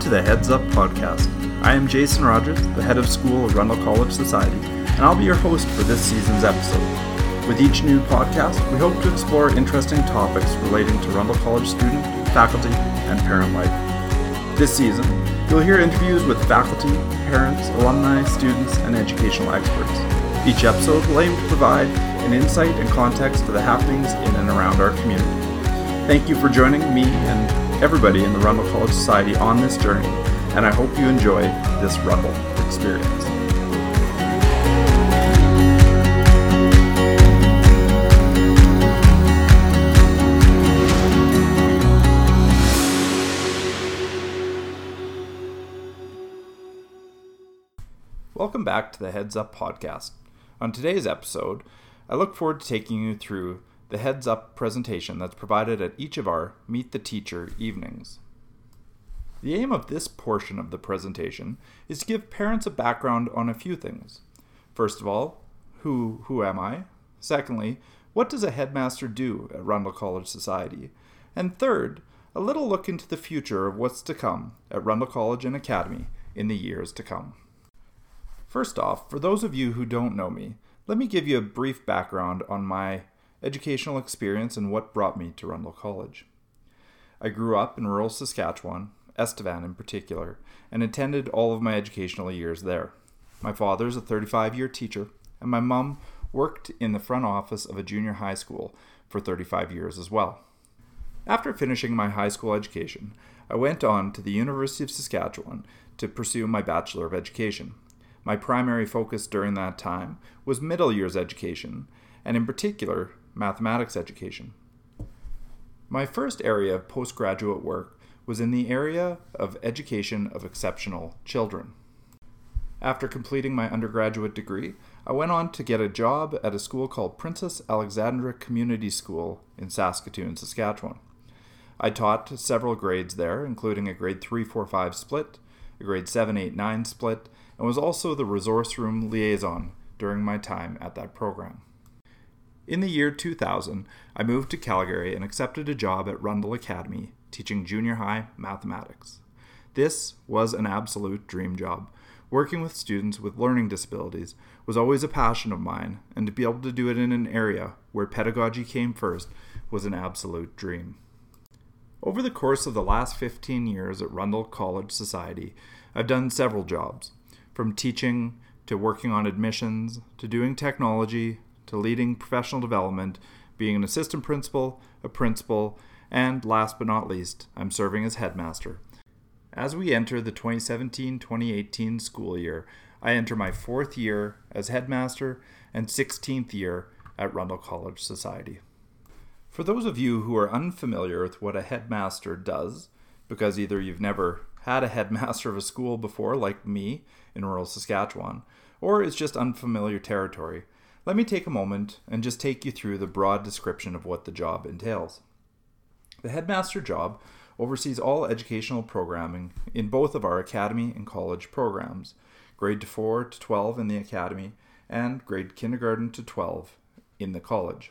to the Heads Up podcast. I am Jason Rogers, the head of school of Rundle College Society, and I'll be your host for this season's episode. With each new podcast, we hope to explore interesting topics relating to Rundle College student, faculty, and parent life. This season, you'll hear interviews with faculty, parents, alumni, students, and educational experts. Each episode will aim to provide an insight and context to the happenings in and around our community. Thank you for joining me and everybody in the Rundle College Society on this journey, and I hope you enjoy this Rundle experience. Welcome back to the Heads Up podcast. On today's episode, I look forward to taking you through the heads up presentation that's provided at each of our Meet the Teacher evenings. The aim of this portion of the presentation is to give parents a background on a few things. First of all, who who am I? Secondly, what does a headmaster do at Rundle College Society? And third, a little look into the future of what's to come at Rundle College and Academy in the years to come. First off, for those of you who don't know me, let me give you a brief background on my educational experience, and what brought me to Rundle College. I grew up in rural Saskatchewan, Estevan in particular, and attended all of my educational years there. My father is a 35 year teacher, and my mom worked in the front office of a junior high school for 35 years as well. After finishing my high school education, I went on to the University of Saskatchewan to pursue my Bachelor of Education. My primary focus during that time was middle years education, and in particular, mathematics education. My first area of postgraduate work was in the area of education of exceptional children. After completing my undergraduate degree, I went on to get a job at a school called Princess Alexandra Community School in Saskatoon, Saskatchewan. I taught several grades there, including a grade 3 4 5 split, a grade 7 8 9 split, and was also the resource room liaison during my time at that program. In the year 2000, I moved to Calgary and accepted a job at Rundle Academy teaching junior high mathematics. This was an absolute dream job. Working with students with learning disabilities was always a passion of mine, and to be able to do it in an area where pedagogy came first was an absolute dream. Over the course of the last 15 years at Rundle College Society, I've done several jobs, from teaching to working on admissions to doing technology to leading professional development, being an assistant principal, a principal, and last but not least, I'm serving as headmaster. As we enter the 2017 2018 school year, I enter my fourth year as headmaster and 16th year at Rundle College Society. For those of you who are unfamiliar with what a headmaster does, because either you've never had a headmaster of a school before, like me in rural Saskatchewan, or it's just unfamiliar territory, let me take a moment and just take you through the broad description of what the job entails. The headmaster job oversees all educational programming in both of our academy and college programs, grade 4 to 12 in the academy and grade kindergarten to 12 in the college.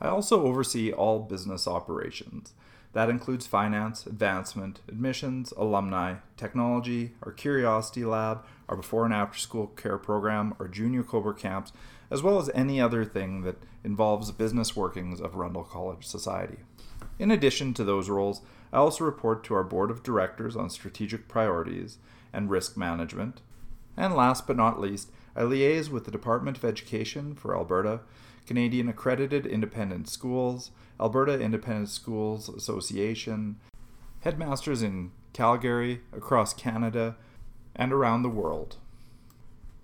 I also oversee all business operations. That includes finance, advancement, admissions, alumni, technology, our curiosity lab, our before and after school care program, our junior Cobra camps, as well as any other thing that involves business workings of Rundle College Society. In addition to those roles, I also report to our board of directors on strategic priorities and risk management. And last but not least, I liaise with the Department of Education for Alberta, Canadian Accredited Independent Schools, Alberta Independent Schools Association, headmasters in Calgary, across Canada, and around the world.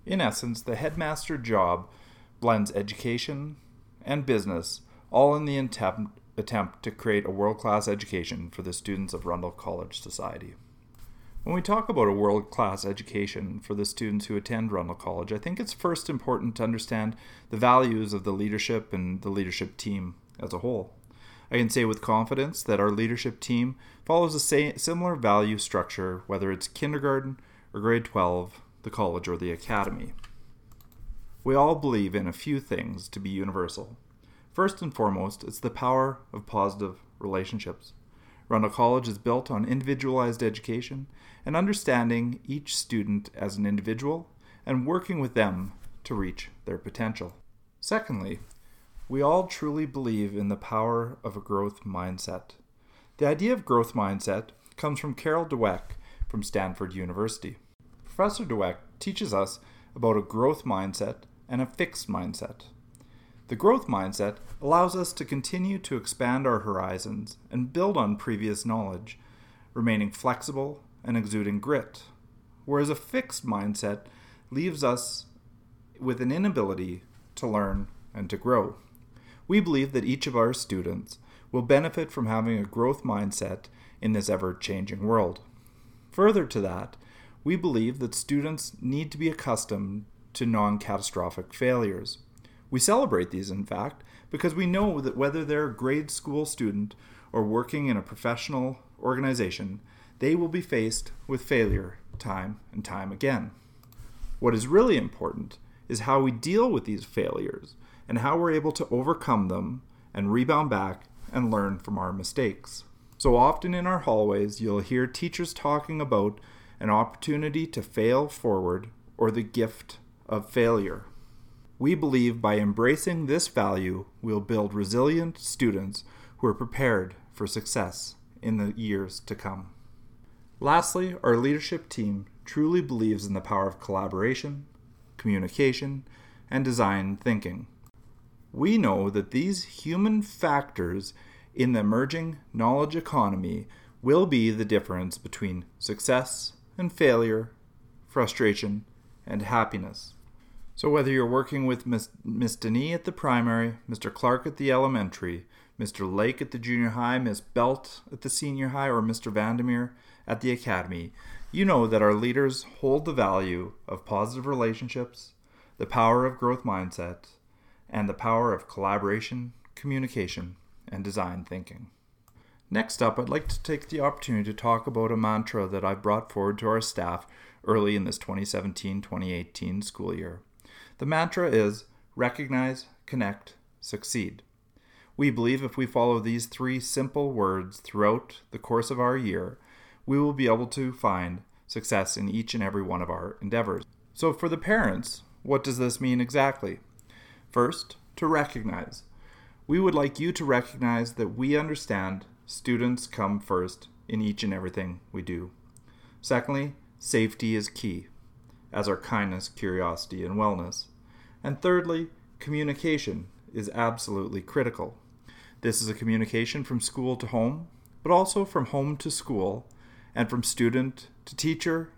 In essence, the headmaster job blends education and business, all in the attempt, attempt to create a world class education for the students of Rundle College Society. When we talk about a world class education for the students who attend Rundle College, I think it's first important to understand the values of the leadership and the leadership team as a whole. I can say with confidence that our leadership team follows a similar value structure, whether it's kindergarten or grade 12, the college, or the academy. We all believe in a few things to be universal. First and foremost, it's the power of positive relationships. Rundle College is built on individualized education and understanding each student as an individual and working with them to reach their potential. Secondly, we all truly believe in the power of a growth mindset. The idea of growth mindset comes from Carol Dweck from Stanford University. Professor Dweck teaches us about a growth mindset and a fixed mindset. The growth mindset allows us to continue to expand our horizons and build on previous knowledge, remaining flexible and exuding grit, whereas a fixed mindset leaves us with an inability to learn and to grow. We believe that each of our students will benefit from having a growth mindset in this ever changing world. Further to that, we believe that students need to be accustomed to non catastrophic failures. We celebrate these, in fact, because we know that whether they're a grade school student or working in a professional organization, they will be faced with failure time and time again. What is really important is how we deal with these failures and how we're able to overcome them and rebound back and learn from our mistakes. So often in our hallways, you'll hear teachers talking about an opportunity to fail forward or the gift of failure. We believe by embracing this value, we'll build resilient students who are prepared for success in the years to come. Lastly, our leadership team truly believes in the power of collaboration, communication, and design thinking. We know that these human factors in the emerging knowledge economy will be the difference between success and failure, frustration, and happiness. So, whether you're working with Miss, Miss Denis at the primary, Mr. Clark at the elementary, Mr. Lake at the junior high, Miss Belt at the senior high, or Mr. Vandermeer at the academy, you know that our leaders hold the value of positive relationships, the power of growth mindset, and the power of collaboration, communication, and design thinking. Next up, I'd like to take the opportunity to talk about a mantra that I've brought forward to our staff early in this 2017 2018 school year. The mantra is recognize, connect, succeed. We believe if we follow these three simple words throughout the course of our year, we will be able to find success in each and every one of our endeavors. So, for the parents, what does this mean exactly? First, to recognize. We would like you to recognize that we understand students come first in each and everything we do. Secondly, safety is key, as are kindness, curiosity, and wellness. And thirdly, communication is absolutely critical. This is a communication from school to home, but also from home to school, and from student to teacher,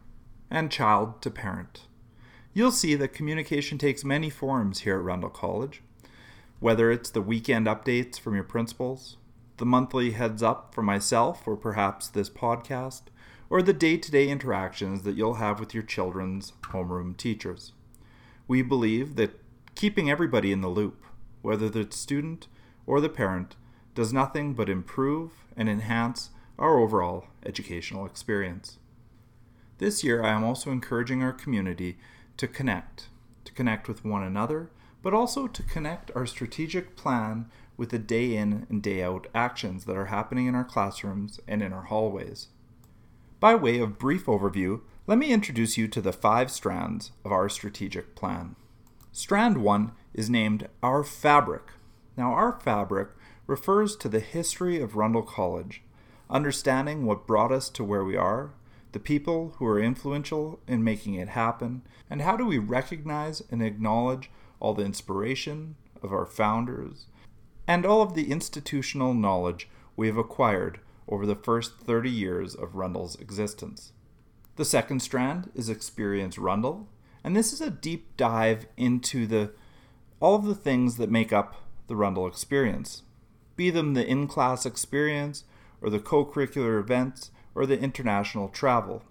and child to parent. You'll see that communication takes many forms here at Rundle College. Whether it's the weekend updates from your principals, the monthly heads up from myself, or perhaps this podcast, or the day to day interactions that you'll have with your children's homeroom teachers. We believe that keeping everybody in the loop, whether the student or the parent, does nothing but improve and enhance our overall educational experience. This year, I am also encouraging our community to connect, to connect with one another but also to connect our strategic plan with the day in and day out actions that are happening in our classrooms and in our hallways. By way of brief overview, let me introduce you to the five strands of our strategic plan. Strand 1 is named Our Fabric. Now, our fabric refers to the history of Rundle College, understanding what brought us to where we are, the people who are influential in making it happen, and how do we recognize and acknowledge all the inspiration of our founders, and all of the institutional knowledge we have acquired over the first 30 years of Rundle's existence. The second strand is Experience Rundle, and this is a deep dive into the all of the things that make up the Rundle experience, be them the in-class experience or the co-curricular events or the international travel.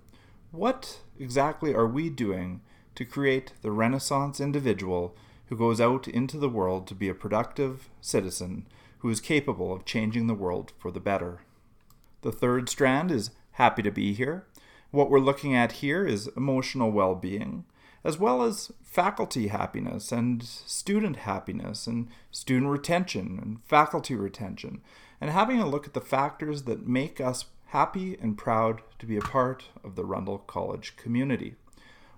What exactly are we doing to create the Renaissance individual who goes out into the world to be a productive citizen who is capable of changing the world for the better. The third strand is happy to be here. What we're looking at here is emotional well being, as well as faculty happiness and student happiness and student retention and faculty retention, and having a look at the factors that make us happy and proud to be a part of the Rundle College community.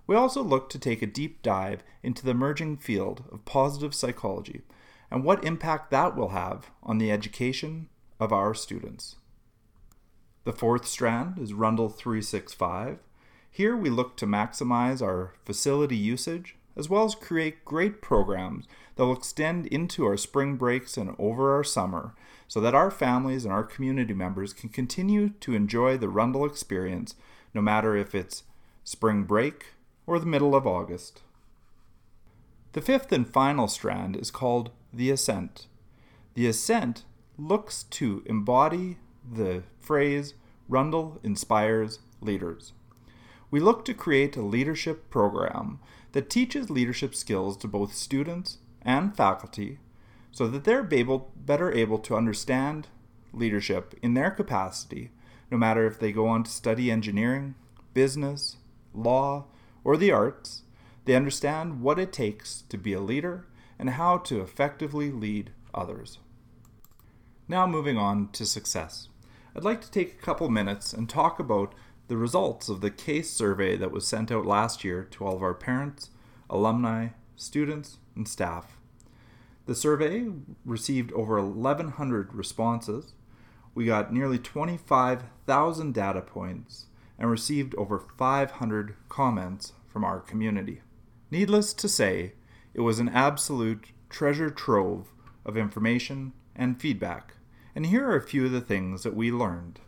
We also look to take a deep dive into the emerging field of positive psychology and what impact that will have on the education of our students. The fourth strand is Rundle 365. Here we look to maximize our facility usage as well as create great programs that will extend into our spring breaks and over our summer so that our families and our community members can continue to enjoy the Rundle experience no matter if it's spring break or the middle of August. The fifth and final strand is called the Ascent. The Ascent looks to embody the phrase Rundle inspires leaders. We look to create a leadership program that teaches leadership skills to both students and faculty so that they're able, better able to understand leadership in their capacity, no matter if they go on to study engineering, business, law, or the arts. They understand what it takes to be a leader and how to effectively lead others. Now, moving on to success. I'd like to take a couple minutes and talk about the results of the CAIS survey that was sent out last year to all of our parents, alumni, students, and staff. The survey received over 1,100 responses. We got nearly 25,000 data points and received over 500 comments from our community. Needless to say, it was an absolute treasure trove of information and feedback. And here are a few of the things that we learned.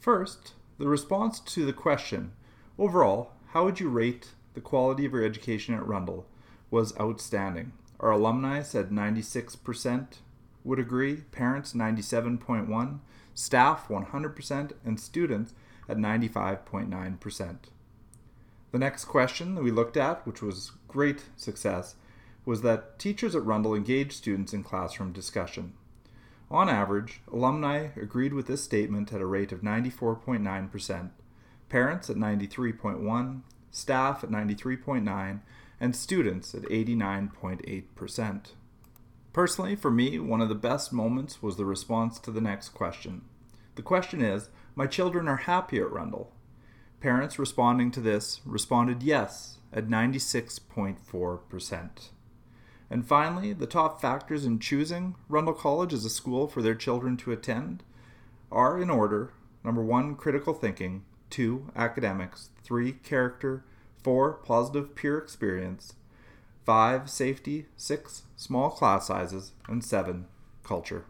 First, the response to the question overall, how would you rate the quality of your education at Rundle was outstanding. Our alumni said 96% would agree, parents 97.1, staff 100%, and students at 95.9%. The next question that we looked at, which was great success, was that teachers at Rundle engaged students in classroom discussion. On average, alumni agreed with this statement at a rate of 94.9%, parents at 93.1, staff at 93.9, and students at 89.8%. Personally, for me, one of the best moments was the response to the next question. The question is My children are happy at Rundle. Parents responding to this responded yes at 96.4%. And finally, the top factors in choosing Rundle College as a school for their children to attend are in order number one, critical thinking, two, academics, three, character, four, positive peer experience, five, safety, six, small class sizes, and seven, culture.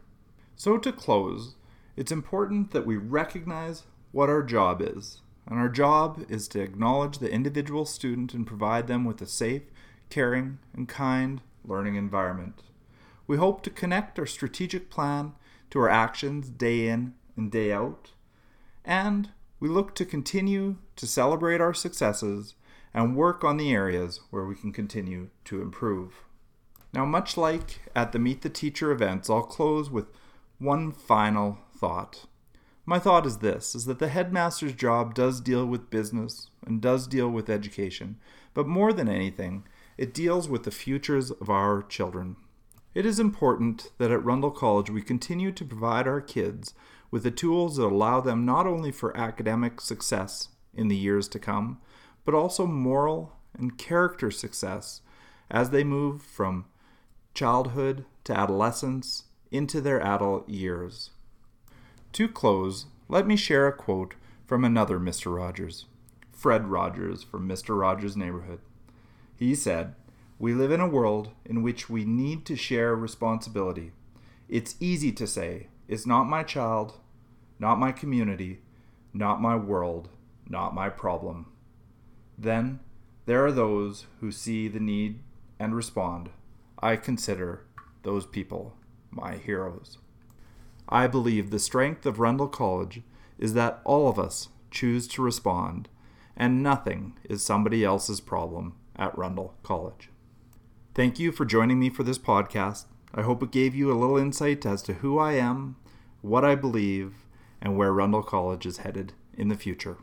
So, to close, it's important that we recognize what our job is and our job is to acknowledge the individual student and provide them with a safe, caring, and kind learning environment. We hope to connect our strategic plan to our actions day in and day out, and we look to continue to celebrate our successes and work on the areas where we can continue to improve. Now, much like at the Meet the Teacher events, I'll close with one final thought. My thought is this is that the headmaster's job does deal with business and does deal with education, but more than anything, it deals with the futures of our children. It is important that at Rundle College we continue to provide our kids with the tools that allow them not only for academic success in the years to come, but also moral and character success as they move from childhood to adolescence into their adult years. To close, let me share a quote from another Mr. Rogers, Fred Rogers from Mr. Rogers' Neighborhood. He said, We live in a world in which we need to share responsibility. It's easy to say, It's not my child, not my community, not my world, not my problem. Then there are those who see the need and respond. I consider those people my heroes. I believe the strength of Rundle College is that all of us choose to respond, and nothing is somebody else's problem at Rundle College. Thank you for joining me for this podcast. I hope it gave you a little insight as to who I am, what I believe, and where Rundle College is headed in the future.